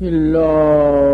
일러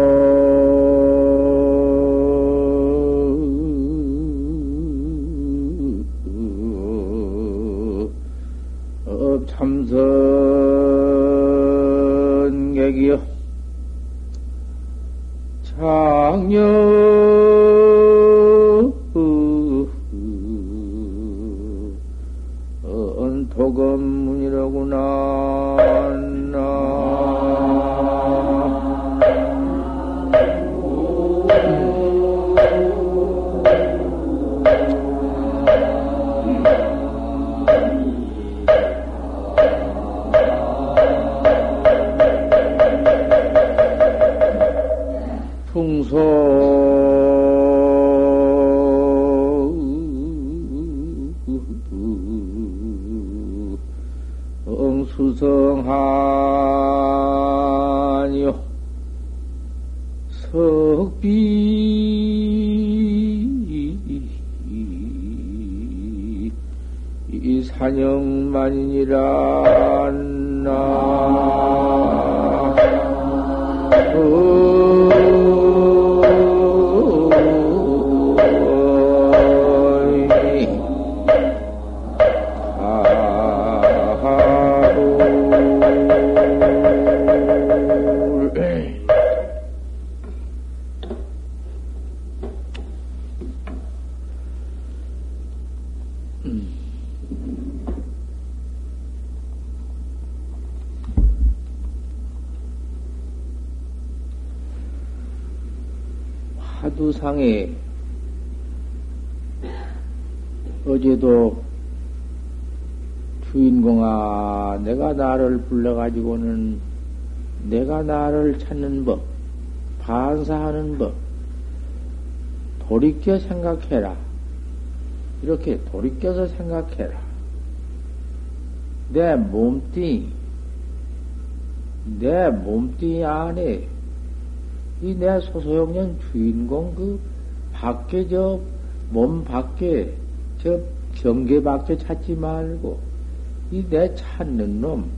수성하니요 석비 이 산영만이니라 나. 화 두상에 어제도 주인공아 내가 나를 불러가지고는 내가 나를 찾는 법 반사하는 법 돌이켜 생각해라. 이렇게 돌이켜서 생각해라. 내 몸뚱이 내 몸뚱이 안에 이 내 소소용년 주인공 그 밖에 저 몸 밖에 저 경계 밖에 찾지 말고 이 내 찾는 놈,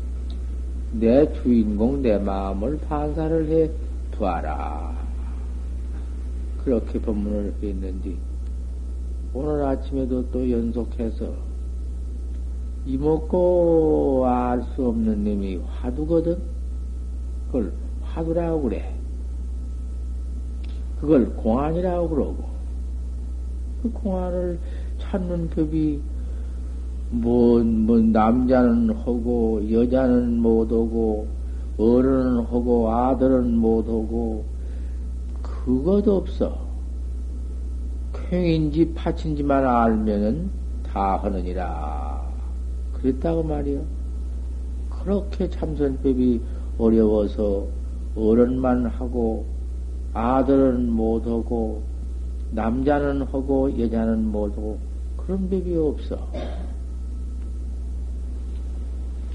내 주인공 내 마음을 반사를 해 두어라. 그렇게 법문을 했는데 오늘 아침에도 또 연속해서 이먹고 알 수 없는 놈이 화두거든. 그걸 화두라고 그래. 그걸 공안이라고 그러고, 그 공안을 찾는 법이, 뭐, 뭐, 남자는 하고, 여자는 못 오고, 어른은 하고, 아들은 못 오고, 그것도 없어. 쾌인지 파친지만 알면은 다 하느니라. 그랬다고 말이요. 그렇게 참선법이 어려워서 어른만 하고 아들은 못하고 남자는 하고 여자는 못하고 그런 법이 없어.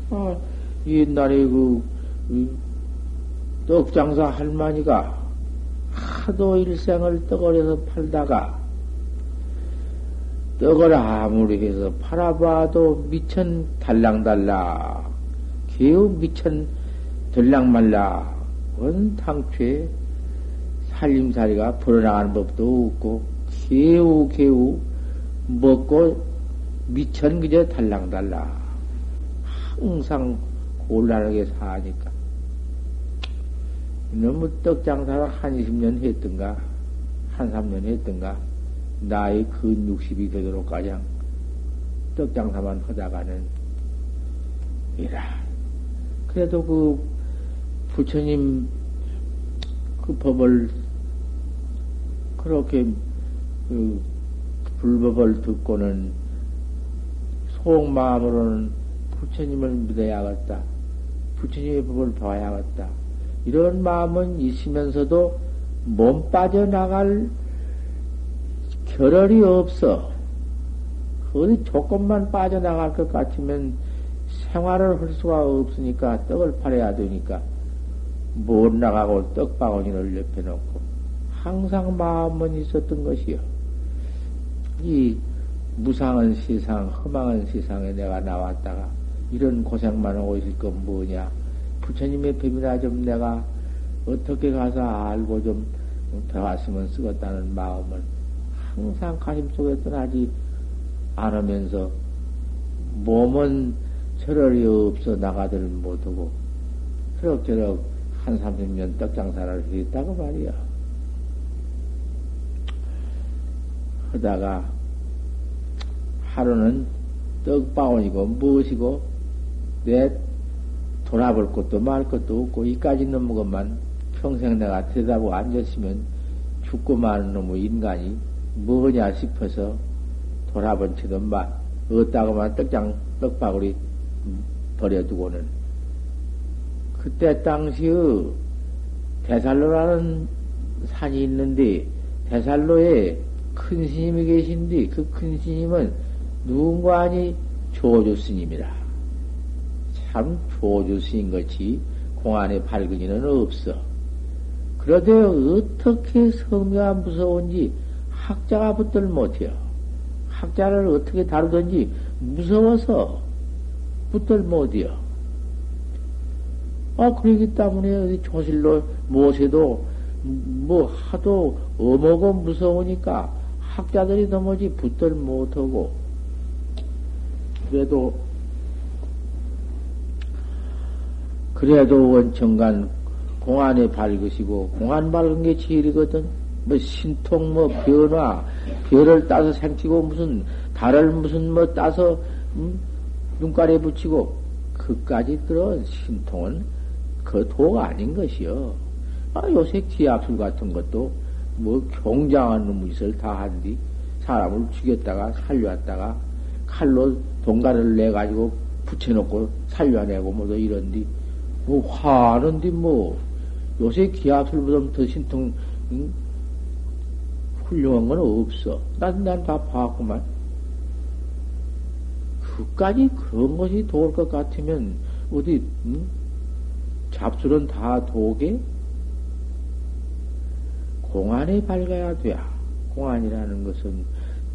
아, 옛날에 그, 떡장사 할머니가 하도 일생을 떡을해서 팔다가 떡을 아무리 해서 팔아봐도 미천 달랑달랑 개우 미천 들랑말랑 원 당초에 살림살이가 불어나가는 법도 없고 개우 개우 먹고 미천 그저 달랑달랑. 항상 곤란하게 사니까. 너무 떡장사를 한 20년 했던가 한 3년 했던가 나이 근 60이 되도록 가장 떡장사만 하다가는 이라. 그래도 그 부처님 그 법을 그렇게 그 불법을 듣고는 속마음으로는 부처님을 믿어야겠다. 부처님의 법을 봐야겠다. 이런 마음은 있으면서도 몸 빠져나갈 결혈이 없어. 어디 조금만 빠져나갈 것 같으면 생활을 할 수가 없으니까 떡을 팔아야 되니까 못 나가고 떡바구니를 옆에 놓고 항상 마음은 있었던 것이요. 이 무상한 세상, 험한 세상에 내가 나왔다가 이런 고생만 하고 있을 건 뭐냐? 부처님의 법이나 좀 내가 어떻게 가서 알고 좀 배웠으면 쓰겠다는 마음은 항상 가슴 속에 떠나지 않으면서 몸은 철월이 없어 나가들 못하고 그럭저럭 한 삼십 년 떡장사를 했다고 말이야. 하다가 하루는 떡바원이고 무엇이고 내 돌아볼 것도 말 것도 없고 이까지 넘은 것만 평생 내가 들여다보고 앉았으면 죽고 마는 놈의 인간이 뭐냐 싶어서 돌아본 채도 말 없다고만 떡장 떡바구리 버려두고는. 그때 당시의 대살로라는 산이 있는데 대살로에 큰 스님이 계신데 그 큰 스님은 누군가 아니 조조 스님이라 참 조조 스님 같이 공안에 밝은이는 없어. 그러되 어떻게 성미가 무서운지 학자가 붙들 못해요. 학자를 어떻게 다루든지 무서워서 붙들 못해요. 아, 그러기 때문에 조실로 무엇에도 뭐 하도 어머고 무서우니까 학자들이 도무지 붙들 못하고 그래도 그래도 원천간 공안에 밝으시고 공안 밝은 게 제일이거든. 뭐 신통 뭐 변화 별을 따서 생치고 무슨 달을 무슨 뭐 따서 음? 눈가에 붙이고 그까지 그런 신통은 그 도가 아닌 것이요. 아, 요새 기압술 같은 것도 뭐 경장한 짓을 다 한뒤 사람을 죽였다가 살려왔다가 칼로 동가를 내 가지고 붙여놓고 살려내고 뭐도 이런디 뭐 화하는디 뭐 요새 기압술보다 더 신통 응? 훌륭한 건 없어. 난 난 다 봐왔구만. 그까지 그런 것이 도울 것 같으면 어디 응? 잡술은 다 도게? 공안에 밝아야 돼. 공안이라는 것은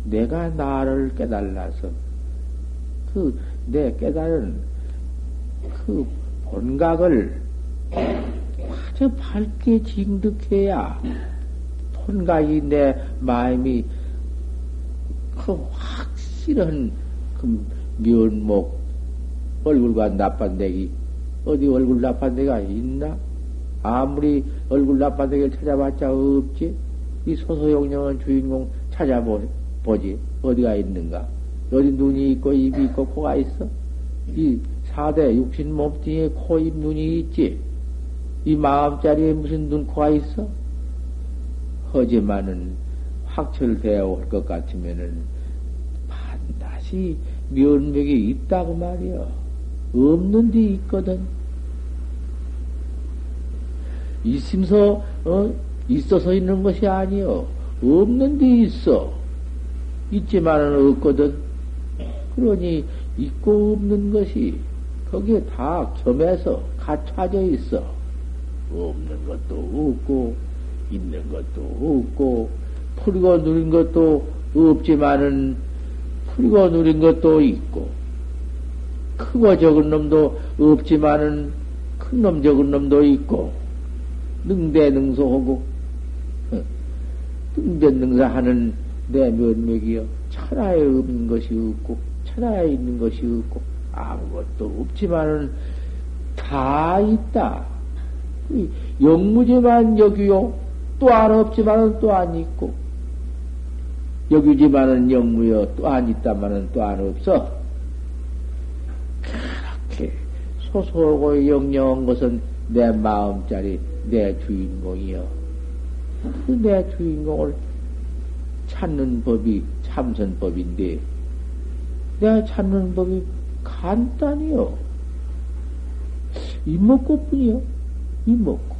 내가 나를 깨달아서 그 내 깨달은 그 본각을 아주 밝게 징득해야 본각이 내 마음이 그 확실한 그 면목 얼굴과 나빤데기 어디 얼굴 나빤데기가 있나? 아무리 얼굴 나빠되게 찾아봤자 없지. 이 소소용령한 주인공 찾아보지. 어디가 있는가? 어디 눈이 있고 입이 있고 코가 있어? 이 사대 육신 몸뚱이에 코, 입, 눈이 있지? 이 마음자리에 무슨 눈, 코가 있어? 하지만은 확철되어 올 것 같으면은 반드시 면목이 있다고 말이여. 없는 데 있거든. 있으면서 어? 있어서 있는 것이 아니요. 없는 데 있어. 있지만은 없거든. 그러니 있고 없는 것이 거기에 다 겸해서 갖춰져 있어. 없는 것도 없고 있는 것도 없고 풀고 누린 것도 없지만은 풀고 누린 것도 있고 크고 적은 놈도 없지만은 큰 놈 적은 놈도 있고 능대능소하고 어, 능변능사하는 내 면목이여 천하에 없는 것이 없고 천하에 있는 것이 없고 아무것도 없지만은 다 있다. 영무지만 여기요 또안 없지만은 또 안 있고 여기지만은 영무여 또 안 있다마는 또 안 없어. 그렇게 소소하고 영영한 것은 내 마음자리 내 주인공이여. 그 내 주인공을 찾는 법이 참선법인데, 내가 찾는 법이 간단히요. 이먹고 뿐이요. 이먹고.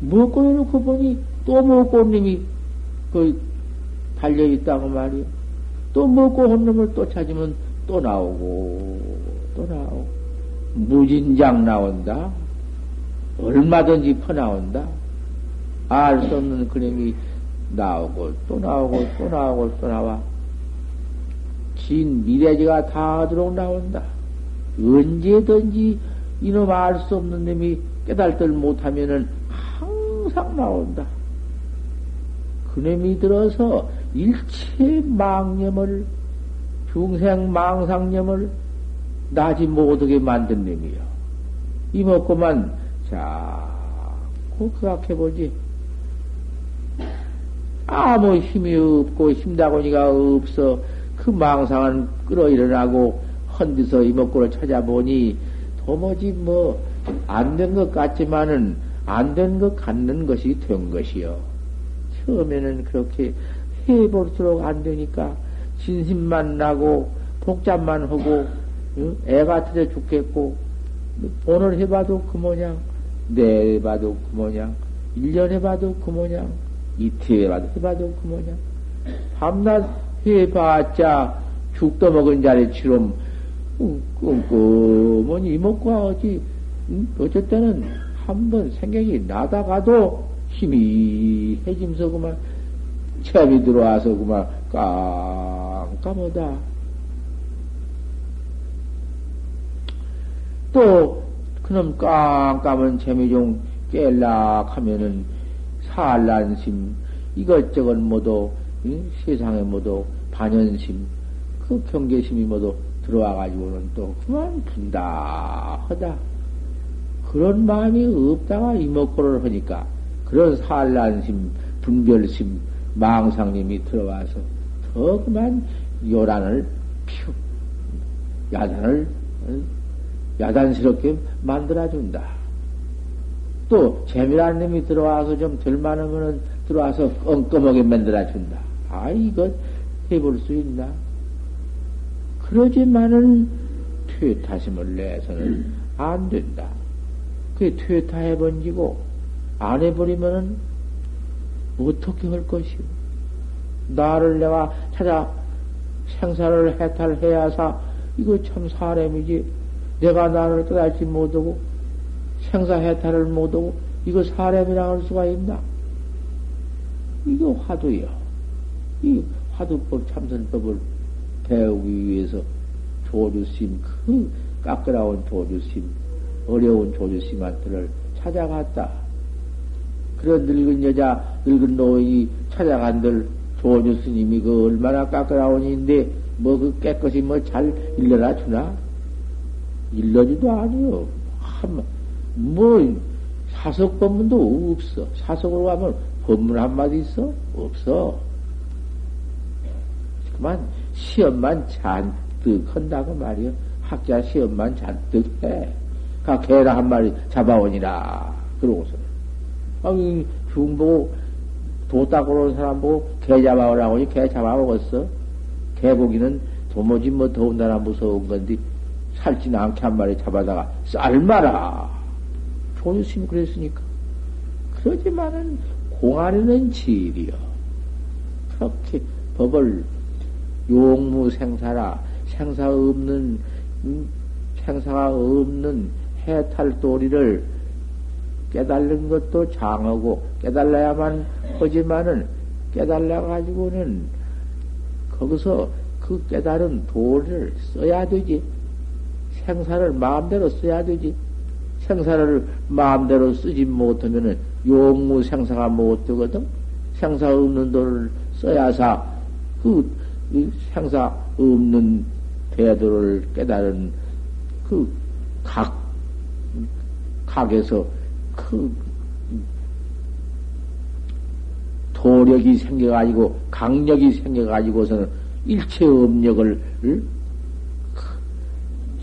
먹고 해놓고 보니 또 먹고 온 놈이 그 달려있다고 말이요. 또 먹고 온 놈을 또 찾으면 또 나오고, 또 나오고. 무진장 나온다. 얼마든지 퍼나온다. 알 수 없는 그림이 나오고 또 나오고 또 나오고 또 나와. 긴 미래지가 다하도록 나온다. 언제든지 이놈 알 수 없는 놈이 깨달들 못하면은 항상 나온다. 그놈이 들어서 일체 망념을, 중생 망상념을 나지 못하게 만든 놈이요. 이먹고만 자꾸 그악해보지. 아무 힘이 없고 힘다고니가 없어. 그 망상은 끌어일어나고 헌디서 이먹고를 찾아보니 도무지 뭐 안 된 것 같지만은 안 된 것 같는 것이 된 것이요. 처음에는 그렇게 해볼수록 안 되니까 진심만 나고 복잡만 하고 애 같으려 죽겠고 오늘 해봐도 그 모양 내일 해봐도 그 모양 1년 해봐도 그 모양 이틀 해봐도 해봐도 그 모양 밤낮 해봤자 죽도 먹은 자리처럼 끔끔하니 이먹고 하지 어쨌든 한번 생각이 나다가도 힘이 해짐서 그만 체험이 들어와서 그만 깜깜하다. 또 그놈 깜깜한 재미 좀 깰락 하면은 산란심 이것저것 모두 응? 세상에 모두 반연심 그 경계심이 모두 들어와 가지고는 또 그만 분다 하다 그런 마음이 없다가 이목구를 하니까 그런 산란심 분별심 망상님이 들어와서 더 그만 요란을 피우 야단을 야단스럽게 만들어준다. 또 재미란 놈이 들어와서 좀덜 많으면은 들어와서 껌껌하게 만들어준다. 아 이거 해볼 수 있나? 그러지만은 퇴타심을 내서는 안 된다. 그게 퇴타 해 번지고 안 해버리면은 어떻게 할 것이오? 나를 내가 찾아 생사를 해탈해야사 이거 참 사람이지 내가 나를 깨닫지 못하고 생사해탈을 못하고 이거 사람이라 할 수가 있나? 이거 화두요. 이 화두법 참선법을 배우기 위해서 조주심 그 깎으라온 조주심 어려운 조주심한테를 찾아갔다. 그런 늙은 여자 늙은 노인이 찾아간들 조주 스님이 그 얼마나 깎으라온인데 뭐 그 깨끗이 뭐 잘 일러라 주나? 일러지도 아니요. 한, 뭐, 사석 법문도 없어. 사석으로 가면 법문 한마디 있어? 없어. 그만 시험만 잔뜩 한다고 말이요. 학자 시험만 잔뜩 해. 가 개라 한 마리 잡아오니라. 그러고서. 아니, 중보고, 도 닦으러 온 사람 보고 개 잡아오라고 하니 개 잡아먹었어. 개고기는 도무지 뭐 더군다나 무서운 건데, 살진 않게 한 마리 잡아다가 쌀마라. 조유심 그랬으니까. 그러지만은 공안에는 질이요. 그렇게 법을 용무 생사라 생사 없는 음, 생사가 없는 해탈 도리를 깨달는 것도 장하고 깨달아야만 하지만은 깨달아 가지고는 거기서 그 깨달은 도를 써야 되지. 생사를 마음대로 써야 되지. 생사를 마음대로 쓰지 못하면은 용무 생사가 못 되거든. 생사 없는 돈을 써야사 그 생사 없는 대도를 깨달은 그 각, 각에서 그 도력이 생겨가지고 강력이 생겨가지고서는 일체 업력을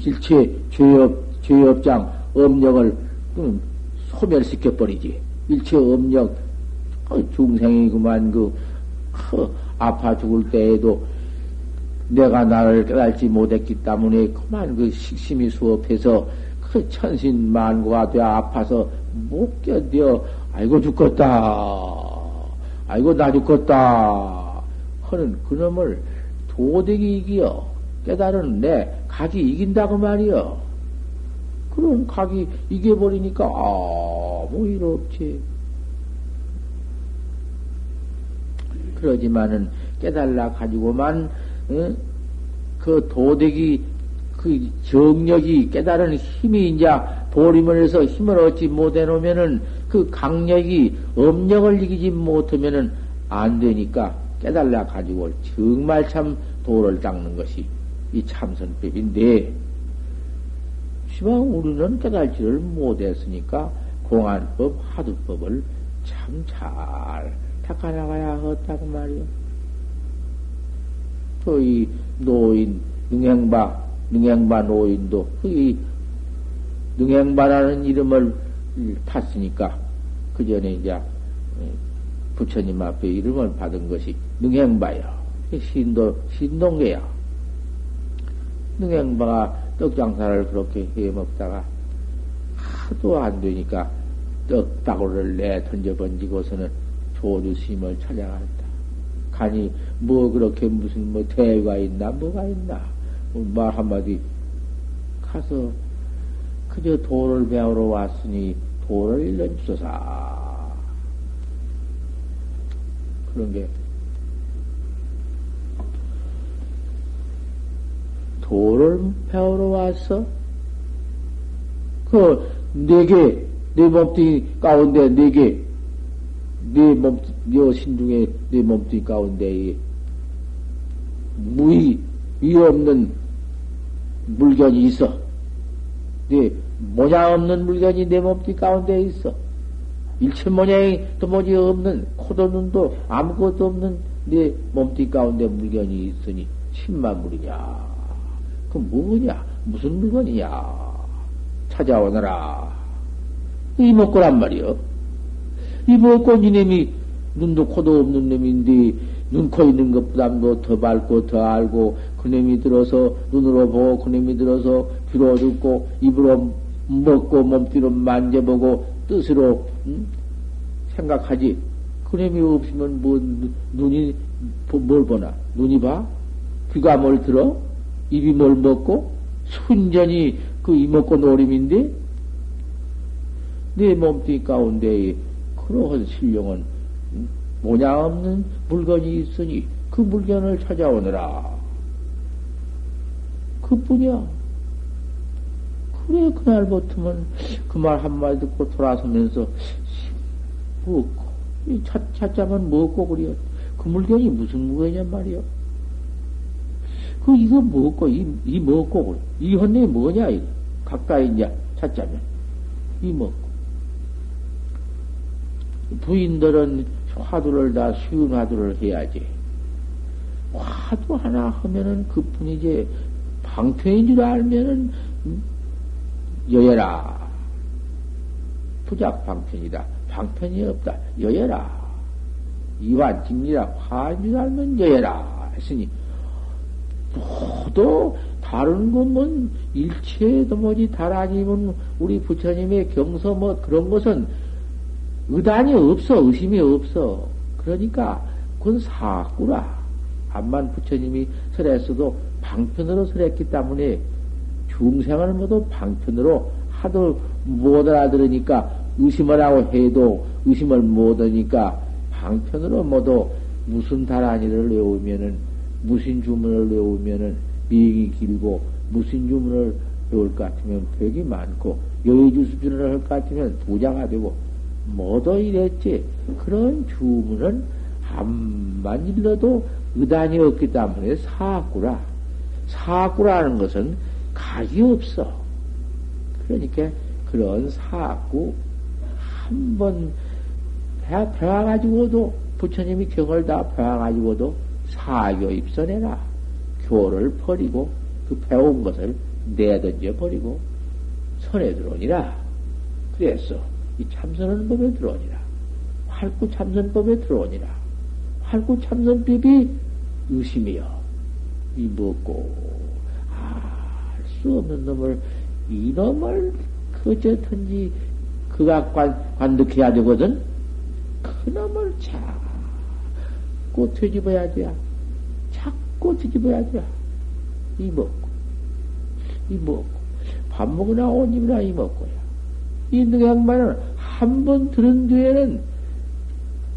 일체 죄업, 죄업장 업력을 소멸시켜버리지. 일체 업력, 어, 중생이 그만 그, 그, 아파 죽을 때에도 내가 나를 깨달지 못했기 때문에 그만 그 식심이 수업해서 그 천신만고가 돼 아파서 못 견뎌. 아이고 죽겠다. 아이고 나 죽겠다. 하는 그놈을 도덕이 이기어 깨달은 내 각이 이긴다고 말이여. 그런 각이 이겨버리니까 아무 일 없지. 그러지만은 깨달라 가지고만 어? 그 도덕이 그 정력이 깨달은 힘이 이제 도리문에서 힘을 얻지 못해 놓으면은 그 강력이 업력을 이기지 못하면은 안 되니까 깨달라 가지고 정말 참 도를 닦는 것이 이 참선법인데, 시방 우리는 깨달지를 못했으니까 공안법, 하두법을 참 잘 닦아나가야 하겠다고 말이요. 또 이 노인, 능행바, 능행바 노인도 이 능행바라는 이름을 탔으니까 그 전에 이제 부처님 앞에 이름을 받은 것이 능행바요. 신도, 신동계야. 능행바가 떡장사를 그렇게 해 먹다가 하도 안 되니까 떡다구를 내 던져 번지고서는 조주심을 찾아갔다. 가니 뭐 그렇게 무슨 뭐 대회가 있나 뭐가 있나. 뭐말 한마디. 가서 그저 도를 배우러 왔으니 도를 일러주소서. 그런 게 도를 배우러 와서 그네 개, 네 몸뚱이 가운데 네 개, 네 몸, 네 신중에 네 몸뚱이 가운데 무의, 위 없는 물건이 있어. 네 모양 없는 물건이 내 몸뚱이 가운데 있어. 일체 모양이 도무지 없는 코도 눈도 아무것도 없는 네 몸뚱이 가운데 물건이 있으니 십만 물이냐. 그 뭐냐? 무슨 물건이냐? 찾아오너라. 이먹고란 말이요. 이먹고 니놈이 눈도 코도 없는 놈인데 눈, 코 있는 것보다도 더 밝고 더 알고 그놈이 들어서 눈으로 보고 그놈이 들어서 귀로 듣고 입으로 먹고 몸띠로 만져보고 뜻으로 음? 생각하지. 그놈이 없으면 뭐 눈이 뭘 보나? 눈이 봐? 귀가 뭘 들어? 입이 뭘 먹고? 순전히 그 이먹고 노림인데? 내 몸뚱이 가운데 그러한 신령은 모양 없는 물건이 있으니 그 물건을 찾아오느라. 그 뿐이야. 그래, 그날부터는 그 말 한마디 듣고 돌아서면서, 차, 찾자면 먹고 그래요. 그 물건이 무슨 물건이냔 말이요. 그, 이거 먹고, 이, 이 그래. 이 헌내 뭐냐, 이거. 가까이 이제 찾자면. 이 먹고. 부인들은 화두를 다 쉬운 화두를 해야지. 화두 하나 하면은 그뿐이지. 방편인 줄 알면은, 여여라. 부작 방편이다. 방편이 없다. 여여라. 이완집니다. 화인 줄 알면 여여라. 했으니, 모두 다른 것은 일체도 뭐지 달아니면 우리 부처님의 경서 뭐 그런 것은 의단이 없어 의심이 없어. 그러니까 그건 사구라. 암만 부처님이 설했어도 방편으로 설했기 때문에 중생을 모두 방편으로 하도 못 알아들으니까 의심을 하고 해도 의심을 못 하니까 방편으로 모두 무슨 다란이를 외우면은 무슨 주문을 외우면은 미행이 길고 무슨 주문을 외울 것 같으면 벽이 많고 여의주 수준을 할 것 같으면 부자가 되고 뭐도 이랬지. 그런 주문은 한만 일러도 의단이 없기 때문에 사구라. 사구라는 것은 각이 없어. 그러니까 그런 사구 한번 배워가지고도 부처님이 경을 다 배워가지고도 사교 입선해라. 교를 버리고 그 배운 것을 내던져 버리고 선에 들어오니라. 그래서 이 참선하는 법에 들어오니라. 활구 참선법에 들어오니라. 활구 참선법이 의심이여. 이 먹고 알 수 없는 놈을 이놈을 그저든지 그가 관득해야 되거든. 그 놈을 자꾸 뒤집어야 돼. 자꾸 뒤집어야 돼. 이 먹고, 이 먹고. 밥 먹으나 옷 입으나 이 먹고야. 이 능양만은 한 번 들은 뒤에는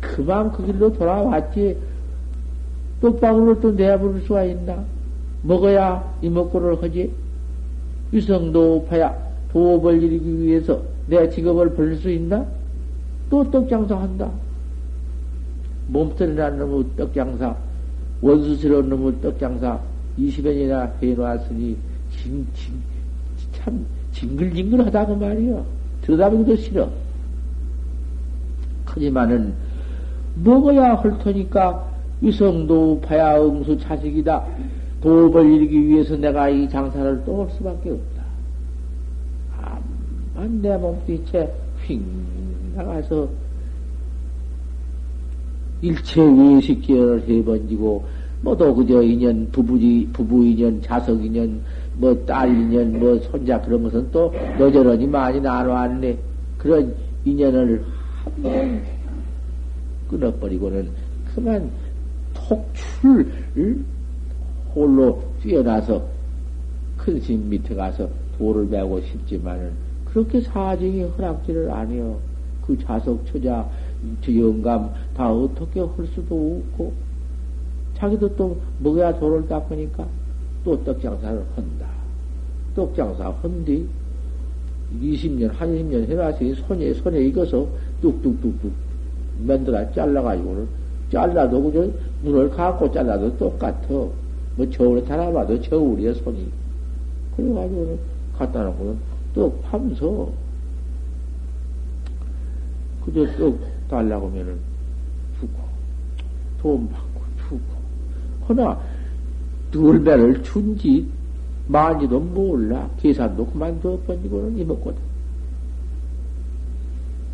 그만 그 길로 돌아왔지. 똑방으로 또 내버릴 수가 있나? 먹어야 이 먹고를 하지. 위성도 파야 도업을 이루기 위해서 내 직업을 벌릴 수 있나? 또 떡장사한다. 몸뚱이라는 놈의 떡장사, 원수스러운 놈의 떡장사 20년이나 해놓았으니 진, 진, 참 징글징글하다 그 말이요. 들여다보기도 싫어. 하지만은 먹어야 할 테니까 위성도 파야 응수 자식이다. 도업을 이루기 위해서 내가 이 장사를 또 할 수밖에 없다. 암만 내 몸뚱이채 휙 나가서 일체 외식계를 해번지고 뭐도 그저 인연 부부지 부부 인연 자석 인연 뭐 딸 인연 뭐 손자 그런 것은 또 여전히 많이 나눠왔네 그런 인연을 한 번 끊어버리고는 그만 톡출 홀로 뛰어나서 큰심 밑에 가서 돌을 배우고 싶지만은 그렇게 사정이 허락지를 안 해요. 그 자석 처자 저 영감 다 어떻게 할 수도 없고 자기도 또 먹어야 돌을 닦으니까 또 떡장사를 한다. 떡장사 한뒤 20년, 한 20년 해놨으니 손에, 손에 익어서 뚝뚝뚝뚝 만들어 잘라가지고는 잘라도 그저 눈을 감고 잘라도 똑같아. 뭐 저울에 달아봐도 저울이야 손이. 그래가지고는 갖다 놓고는 떡 파면서 그저 떡 달라고 하면은 주고 돈 받고 주고 허나 둘배를 준지 만지도 몰라. 계산도 그만 둬 번지고는 이먹거든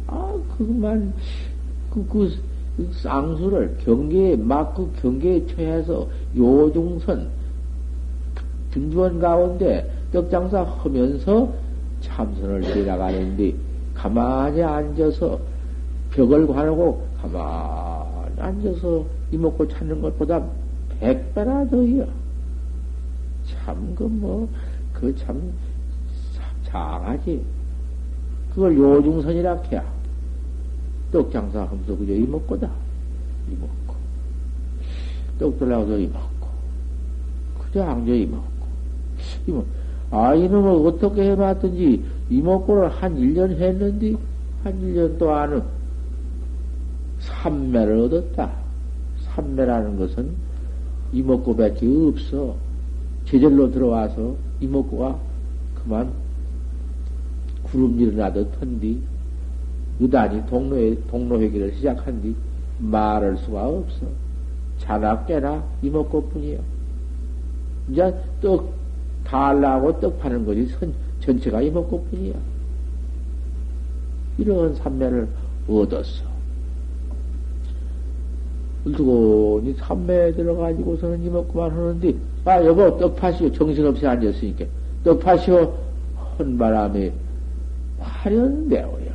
아 그만 그, 그, 그 쌍수를 경계에 막그 경계에 처해서 요중선 분주원 가운데 떡장사 하면서 참선을 지나가는데 가만히 앉아서 벽을 관하고 가만히 앉아서 이먹고 찾는 것보다 백배나 더이요. 참, 그 뭐, 그 참, 장하지. 그걸 요중선이라 해야. 떡장사 하면서 그저 이먹고다. 이먹고. 떡 들라고서 이먹고. 그저 앉아 이먹고. 이먹 아, 이놈을 어떻게 해봤든지 이먹고를 한 1년 했는데, 한 1년 동안은 삼매를 얻었다. 삼매라는 것은 이먹고밖에 없어. 제절로 들어와서 이먹고가 그만 구름 일어나듯 한뒤 의단이 동로회, 동로회기를 시작한 뒤 말할 수가 없어. 자나 깨나 이먹고 뿐이야. 이제 떡 달라고 떡 파는 거지 선, 전체가 이먹고 뿐이야. 이런 삼매를 얻었어. 두고니 삼매에 들어가지고서는 이먹고만 하는데, 아, 여보, 떡 파시오. 정신없이 앉았으니까. 떡 파시오. 헌 바람에 화련되어요.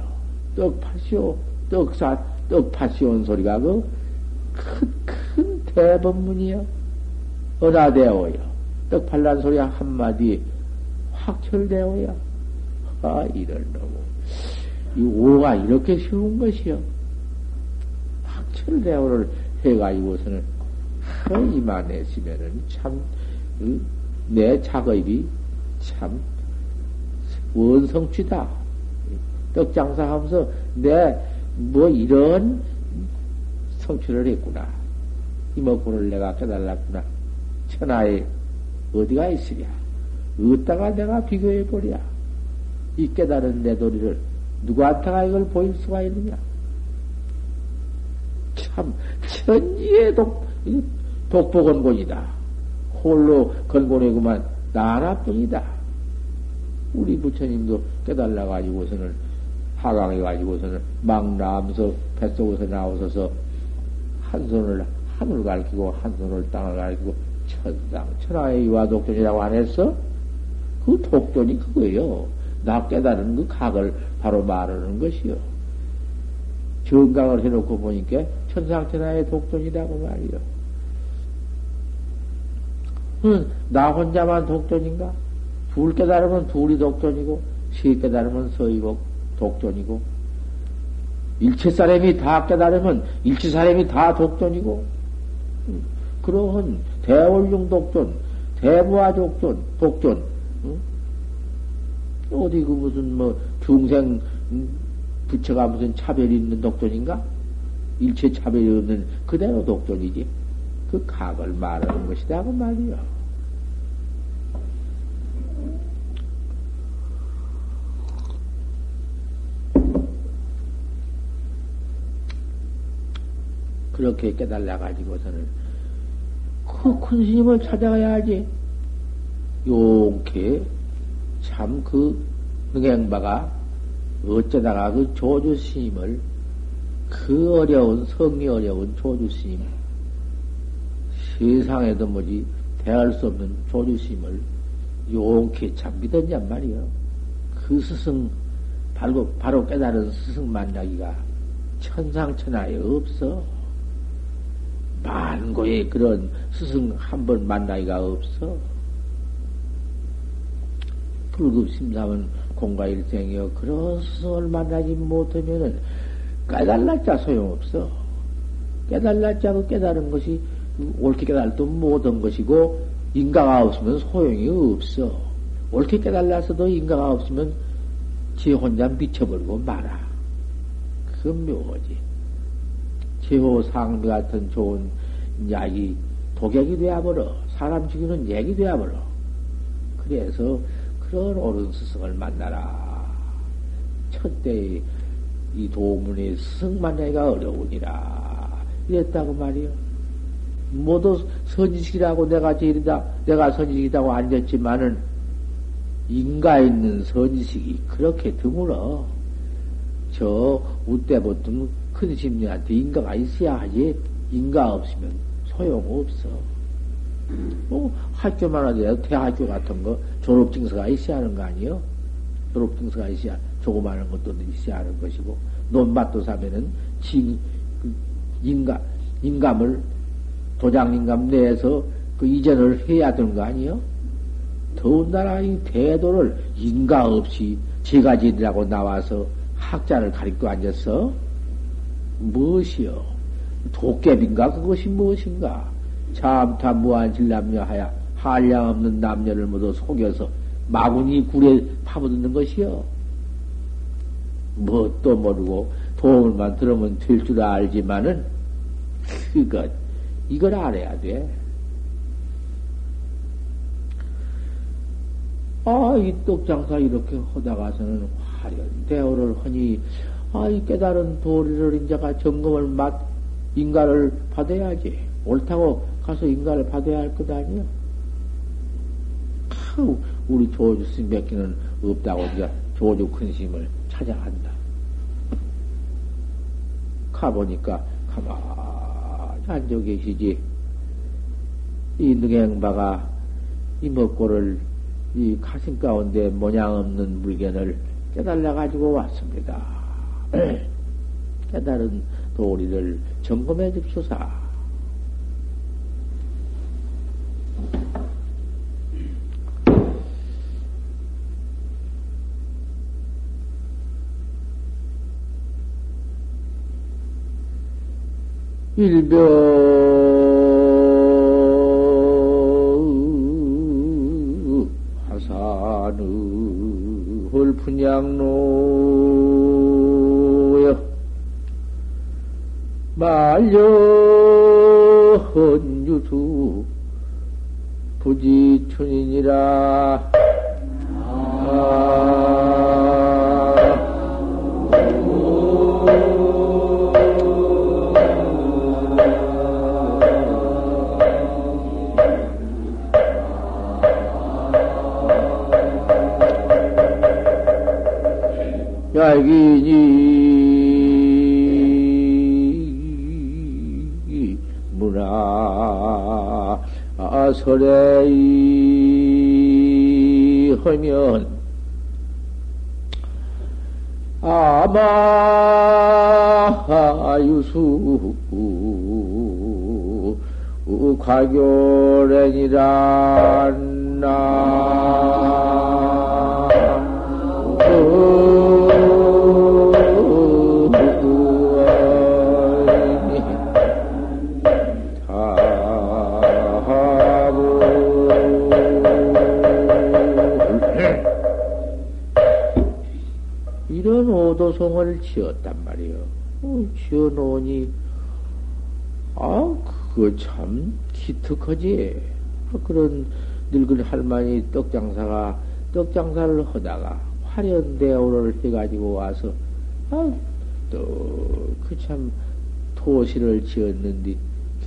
떡 파시오. 떡사, 떡 파시오는 소리가 그, 큰, 큰 대법문이요. 은하되어요. 떡 팔란 소리 한마디 확철되어요. 아, 이럴 놈. 이 오가 이렇게 쉬운 것이요. 확철대오를 해가지고서는 이만했으면은 참, 내 작업이 참 원성취다. 떡장사 하면서 내 뭐 이런 성취를 했구나. 이목구를 내가 깨달았구나. 천하에 어디가 있으랴. 어디다가 내가 비교해보랴. 이 깨달은 내 도리를 누구한테가 이걸 보일 수가 있느냐. 참 천지의 독, 독보건곤이다. 홀로 건곤이구만 나라뿐이다. 우리 부처님도 깨달아가지고서는 하강해가지고서는 막 나면서 뱃속에서 나오셔서 한 손을 하늘을 가리키고 한 손을 땅을 가리키고 천상 천하의 이와 독존이라고 안 했어? 그 독존이 그거예요. 나 깨달은 그 각을 바로 말하는 것이요. 정강을 해놓고 보니까 천상천하의 독존이라고 말이요. 응, 나 혼자만 독존인가? 둘 깨달으면 둘이 독존이고, 세 깨달으면 서이고 독존이고, 일체 사람이 다 깨달으면 일체 사람이 다 독존이고, 응, 그러한 대월중 독존, 대부하 독존, 독존, 응? 어디 그 무슨 뭐 중생 부처가 무슨 차별이 있는 독존인가? 일체 차별이 없는 그대로 독존이지. 그 각을 말하는 것이다 그 말이야. 그렇게 깨달아 가지고서는 그 큰 스님을 찾아가야지. 용케 참그 능행바가 어쩌다가 그 조주 스님을 그 어려운 성이 어려운 조주 스님 세상에도 뭐지 대할 수 없는 조주 스님을 용케 참 믿었냔 말이요. 그 스승 바로 바로 깨달은 스승 만나기가 천상천하에 없어. 만고의 그런 스승 한 번 만나기가 없어. 불급심사은 공과일생이여 그런 스승을 만나지 못하면은 깨달았자 소용없어. 깨달았자 그 깨달은 것이 옳게 깨달도 못한 것이고 인가가 없으면 소용이 없어. 옳게 깨달았어도 인가가 없으면 지 혼자 미쳐버리고 말아. 그 묘지. 제호 상비 같은 좋은 약이 독약이 되어버려. 사람 죽이는 약이 되어버려. 그래서 그런 옳은 스승을 만나라. 첫째 이 도문의 스승 만나기가 어려우니라. 이랬다고 말이요. 모두 선지식이라고 내가 제일이다, 내가 선지식이라고 앉았지만은 인가 있는 선지식이 그렇게 드물어. 저 우때 보통 큰 심리한테 인가가 있어야 하지. 인가 없으면 소용없어. 뭐 학교만 하더라도 대학교 같은 거 졸업증서가 있어야 하는 거 아니요? 졸업증서가 있어야 조그마한 것도 있어야 하는 것이고 논밭도 사면은 지, 그 인감 인감을 도장 인감 내에서 그 이전을 해야 되는 거 아니요? 더군다나 이 대도를 인가 없이 제가지라고 나와서 학자를 가리고 앉았어? 무엇이요? 도깨비인가? 그것이 무엇인가? 참타 무한질 남녀 하야 한량 없는 남녀를 모두 속여서 마구니 굴에 파묻는 것이요. 뭣도 모르고 도움을만 들으면 될 줄 알지만은 그것 이걸 알아야 돼. 아, 이 떡장사 이렇게 하다가서는 화련 대오를 하니, 아, 이 깨달은 도리를 인자가 점검을 맛, 인가를 받아야지. 옳다고 가서 인가를 받아야 할 것 아니야? 우리 조주 스님 몇 개는 없다고 조주 큰 스님을 찾아간다. 가보니까 가만히 앉아 계시지. 이 능행바가 이 먹고를 이 가슴 가운데 모양 없는 물건을 깨달아 가지고 왔습니다. 깨달은 도리를 점검해 줍소사. 일병. 화산의 홀푼양로여. 말려헌 유수 부지춘이니라 아마 유수. 과교랭이란 나 오도송을 지었단 말이요. 어, 지어놓으니, 아, 그거 참 기특하지. 아, 그런 늙은 할머니 떡장사가 떡장사를 하다가 화련대오를 해가지고 와서, 아, 또, 그 참, 도시를 지었는데,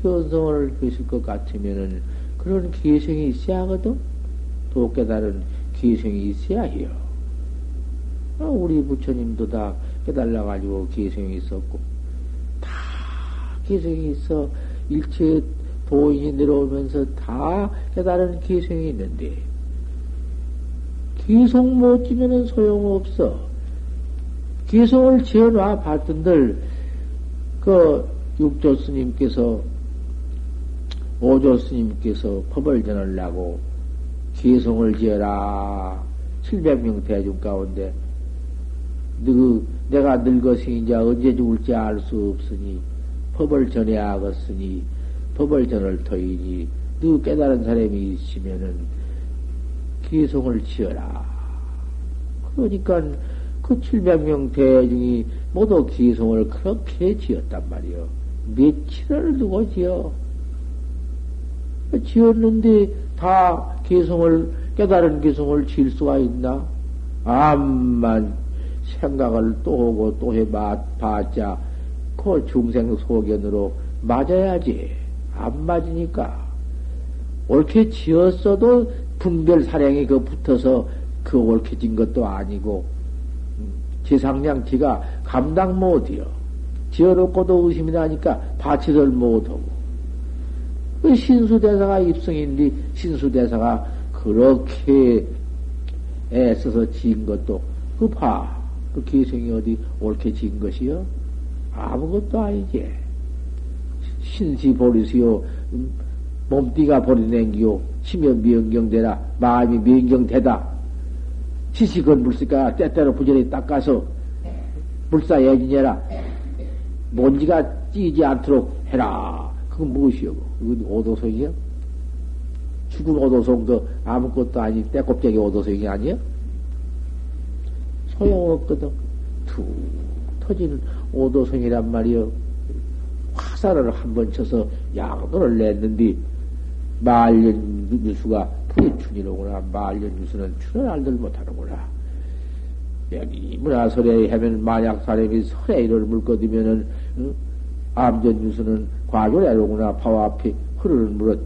견성을 했을 것 같으면은, 그런 기생이 있어야 하거든? 도 깨달은 기생이 있어야 해요. 아, 우리 부처님도 다 깨달아가지고 기생이 있었고, 다 기생이 있어. 일체 도인이 내려오면서 다 깨달은 기생이 있는데, 기성 못 지면은 소용없어. 기성을 지어놔 봤던들, 그 육조 스님께서, 오조 스님께서 법을 전하려고 기성을 지어라. 700명 대중 가운데, 너, 내가 늙어서 이제 언제 죽을지 알 수 없으니, 법을 전해야 하겠으니, 법을 전할 터이니, 너 깨달은 사람이 있으면은, 기성을 지어라. 그러니까, 그 700명 대중이 모두 기성을 그렇게 지었단 말이요. 며칠을 두고 지어. 지었는데 다 기성을, 깨달은 기성을 지을 수가 있나? 암만 생각을 또 하고 또 해봤자 그 중생 소견으로 맞아야지. 안 맞으니까. 옳게 지었어도 분별 사량이 그 붙어서 그 옳게 진 것도 아니고, 지상량 지가 감당 못해요. 지어놓고도 의심이 나니까 바치들 못하고. 그 신수대사가 입성인데, 신수대사가 그렇게 애써서 지은 것도, 그 봐. 그 기생이 어디 옳게 지은 것이요? 아무것도 아니지. 신시 보리시오. 음, 몸띠가 보리냉기요. 치면 미연경되라. 마음이 미연경되다. 지식은 물쓰까 때때로 부전히 닦아서 물사 예진해라. 먼지가 찌지 않도록 해라. 그건 무엇이요? 그건 오도성이요? 죽은 오도성 그 아무것도 아닌 때껍데기 오도성이 아니요? 소용없거든. 툭 터지는 오도성이란 말이요. 화살을 한 번 쳐서 양도를 냈는데 말년 유수가 부춘이로구나. 말년 유수는 추는 알들 못하는구나. 여기 문화설에 하면 만약 사람이 설에 이를 물거두면은 응? 암전 유수는 과교래로구나. 바와 앞에 흐르는 물은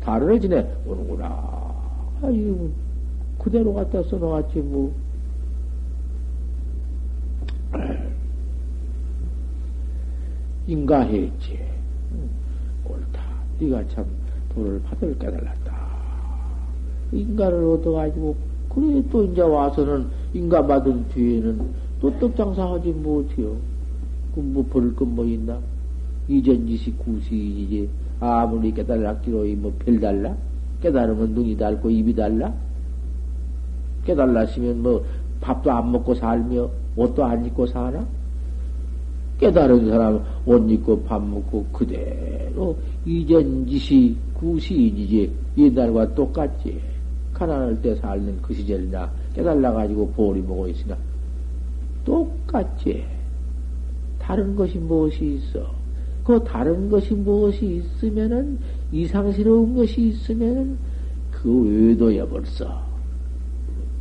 다른을 지내 오는구나. 아유 그대로 갖다 써놓았지 뭐. 인가했지. 옳다. 네가 참 도를 받을 깨달았다. 인가를 얻어가지고 그래 또 이제 와서는 인가 받은 뒤에는 또 떡장사하지 못해요. 그뭐 버릴 건뭐 있나? 이전지시 구시이지 아무리 깨달았기로 뭐 별 달라? 깨달으면 눈이 달고 입이 달라? 깨달았으면 뭐 밥도 안 먹고 살며 옷도 안 입고 사나? 깨달은 사람 옷 입고 밥 먹고 그대로 이전지시 구시이지 옛날과 똑같지. 가난할 때 살는 그 시절이나 깨달아가지고 보리 먹고 있으나 똑같지. 다른 것이 무엇이 있어? 그 다른 것이 무엇이 있으면은 이상스러운 것이 있으면은 그 외도야 벌써.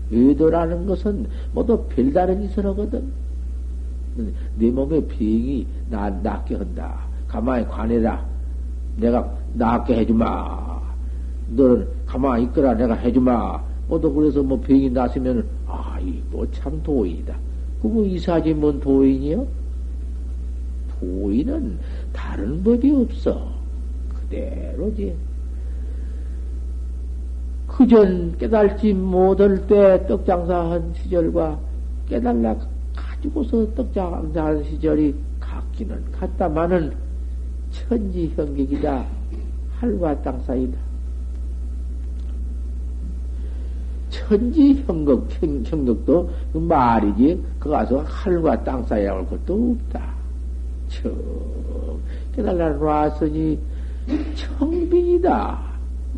외도라는 것은 모두 별다른 짓을 하거든. 내 몸에 병이 나, 낫게 한다. 가만히 관해라. 내가 낫게 해주마. 너는 가만히 있거라. 내가 해주마. 모두 그래서 뭐 병이 났으면, 아, 이거 참 도인이다. 그거 이사지 뭔 도인이요? 도인은 다른 법이 없어. 그대로지. 그전 깨달지 못할 때 떡장사한 시절과 깨달라 가지고서 떡장사한 시절이 같기는 같다마는 천지형객이다. 할과 땅 사이다. 천지형극, 형극도 그 말이지. 그 가서 할과 땅 사이라고 할 것도 없다. 저, 깨달라 놨으니 청빈이다.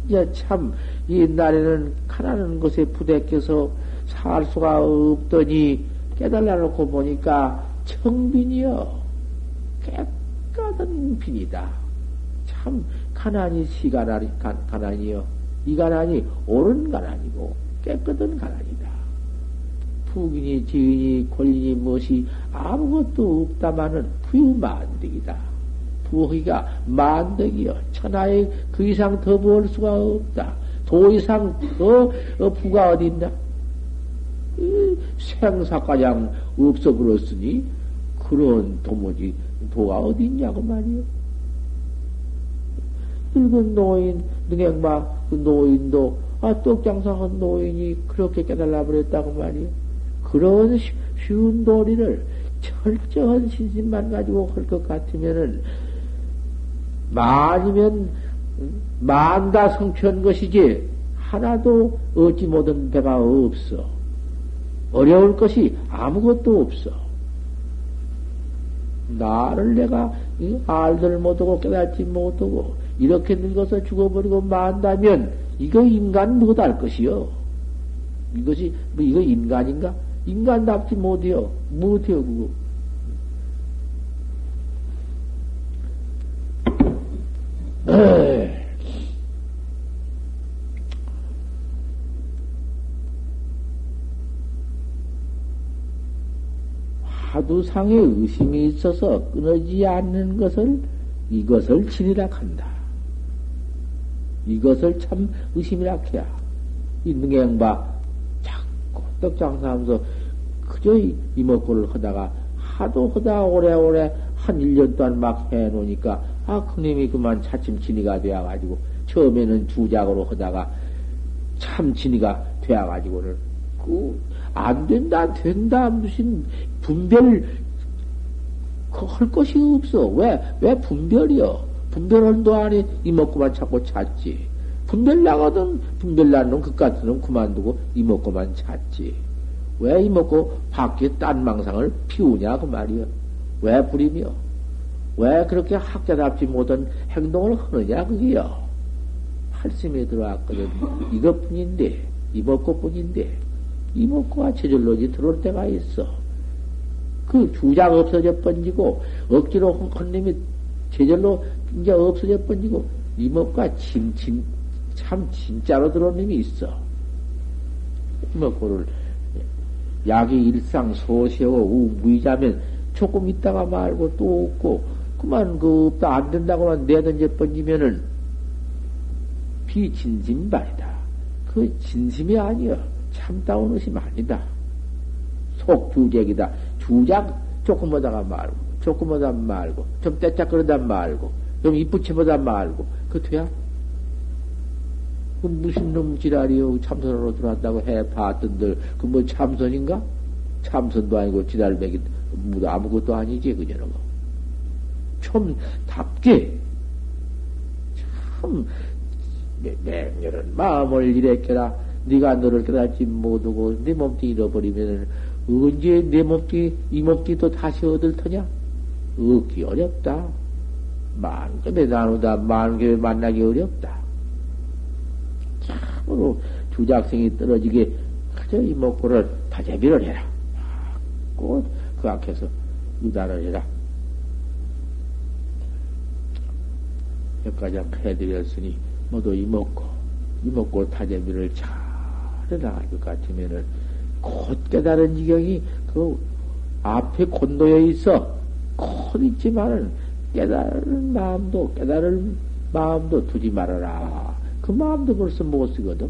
이제 참, 옛날에는 가라는 것에 부대껴서 살 수가 없더니 깨달아 놓고 보니까 청빈이여. 깨끗한 빈이다. 참, 가난이 시가난이, 가난이여. 이 가난이 옳은 가난이고, 깨끗한 가난이다. 부인이, 지인이, 권리니 무엇이 아무것도 없다마는 부유만득이다. 부호기가 만득이여. 천하에 그 이상 더 부을 수가 없다. 도 이상 더 어, 부가 어디 있나? 생사가장 없어 버렸으니 그런 도무지 도가 어디 있냐고 말이요. 늙은 노인, 능행마 그 노인도 아, 떡장사한 노인이 그렇게 깨달아 버렸다고 말이요. 그런 쉬운 도리를 철저한 신심만 가지고 할 것 같으면은 만이면 만다 성취한 것이지 하나도 얻지 못한 배가 없어. 어려울 것이 아무것도 없어. 나를 내가 알들 못하고 깨닫지 못하고 이렇게 늙어서 죽어버리고 만다면 이거 인간 못할 것이요. 이것이 뭐 이거 인간인가? 인간답지 못해요. 못해요 그거. 하두상에 의심이 있어서 끊어지지 않는 것을 이것을 진이라 한다. 이것을 참 의심이라 해야. 이 능행바 자꾸 떡장사하면서 그저 이먹고를 하다가 하도 하다 오래오래 한 1년 동안 막 해놓으니까 아, 그님이 그만 차츰 진이가 되어가지고 처음에는 주작으로 하다가 참 진이가 되어가지고는 그 안 된다, 된다, 무슨 분별, 할 것이 없어. 왜, 왜 분별이요? 분별한도 안에 이먹고만 찾고 찾지. 분별 나가든 분별 나는 그 같은 놈 그만두고 이먹고만 찾지. 왜 이먹고 밖에 딴 망상을 피우냐, 그 말이요. 왜 부리며? 왜 그렇게 학자답지 못한 행동을 하느냐, 그게요. 팔심에 들어왔거든. 이것뿐인데, 이먹고뿐인데, 이먹고가 제절로지 들어올 때가 있어. 그 주작 없어져 번지고 억지로 헌님이 제절로 이제 없어져 번지고 이목과 진, 진, 참 진짜로 들어온 놈이 있어. 이목고를 약이 일상 소세고 우무이자면 조금 있다가 말고 또 없고 그만 그 없다 안 된다고만 내던져 번지면은 비진심발이다. 그 진심이 아니여. 참다운 의심 아니다. 속주적이다. 주작 조금 하다가 말고, 조금 하다 말고, 좀 떼짝 그러다 말고, 좀 이쁘치보다 말고, 그 돼야? 그 무슨 놈 지랄이요. 참선으로 들어왔다고 해 봤던들, 그 뭐 참선인가? 참선도 아니고 지랄백이 뭐 아무것도 아니지, 그녀는. 좀 답게, 참, 맹렬한 마음을 이랬게라. 네가 너를 깨닫지 못하고 네 몸뚱이 잃어버리면 언제 내 몸뚱이 이또 다시 얻을 터냐? 얻기 어렵다. 만급에 나누다 만급에 만나기 어렵다. 참으로 주작생이 떨어지게 그저 이 목구를 다재비를 해라. 꼭 그 앞에서 유단을 해라. 여기까지 해드렸으니 모두 이목구 이목구 타재비를 잘 해나갈 것 같으면은 곧 깨달은 지경이 그 앞에 곧 놓여 있어. 곧 있지만은 깨달은 마음도, 깨달은 마음도 두지 말아라. 그 마음도 벌써 못 쓰거든.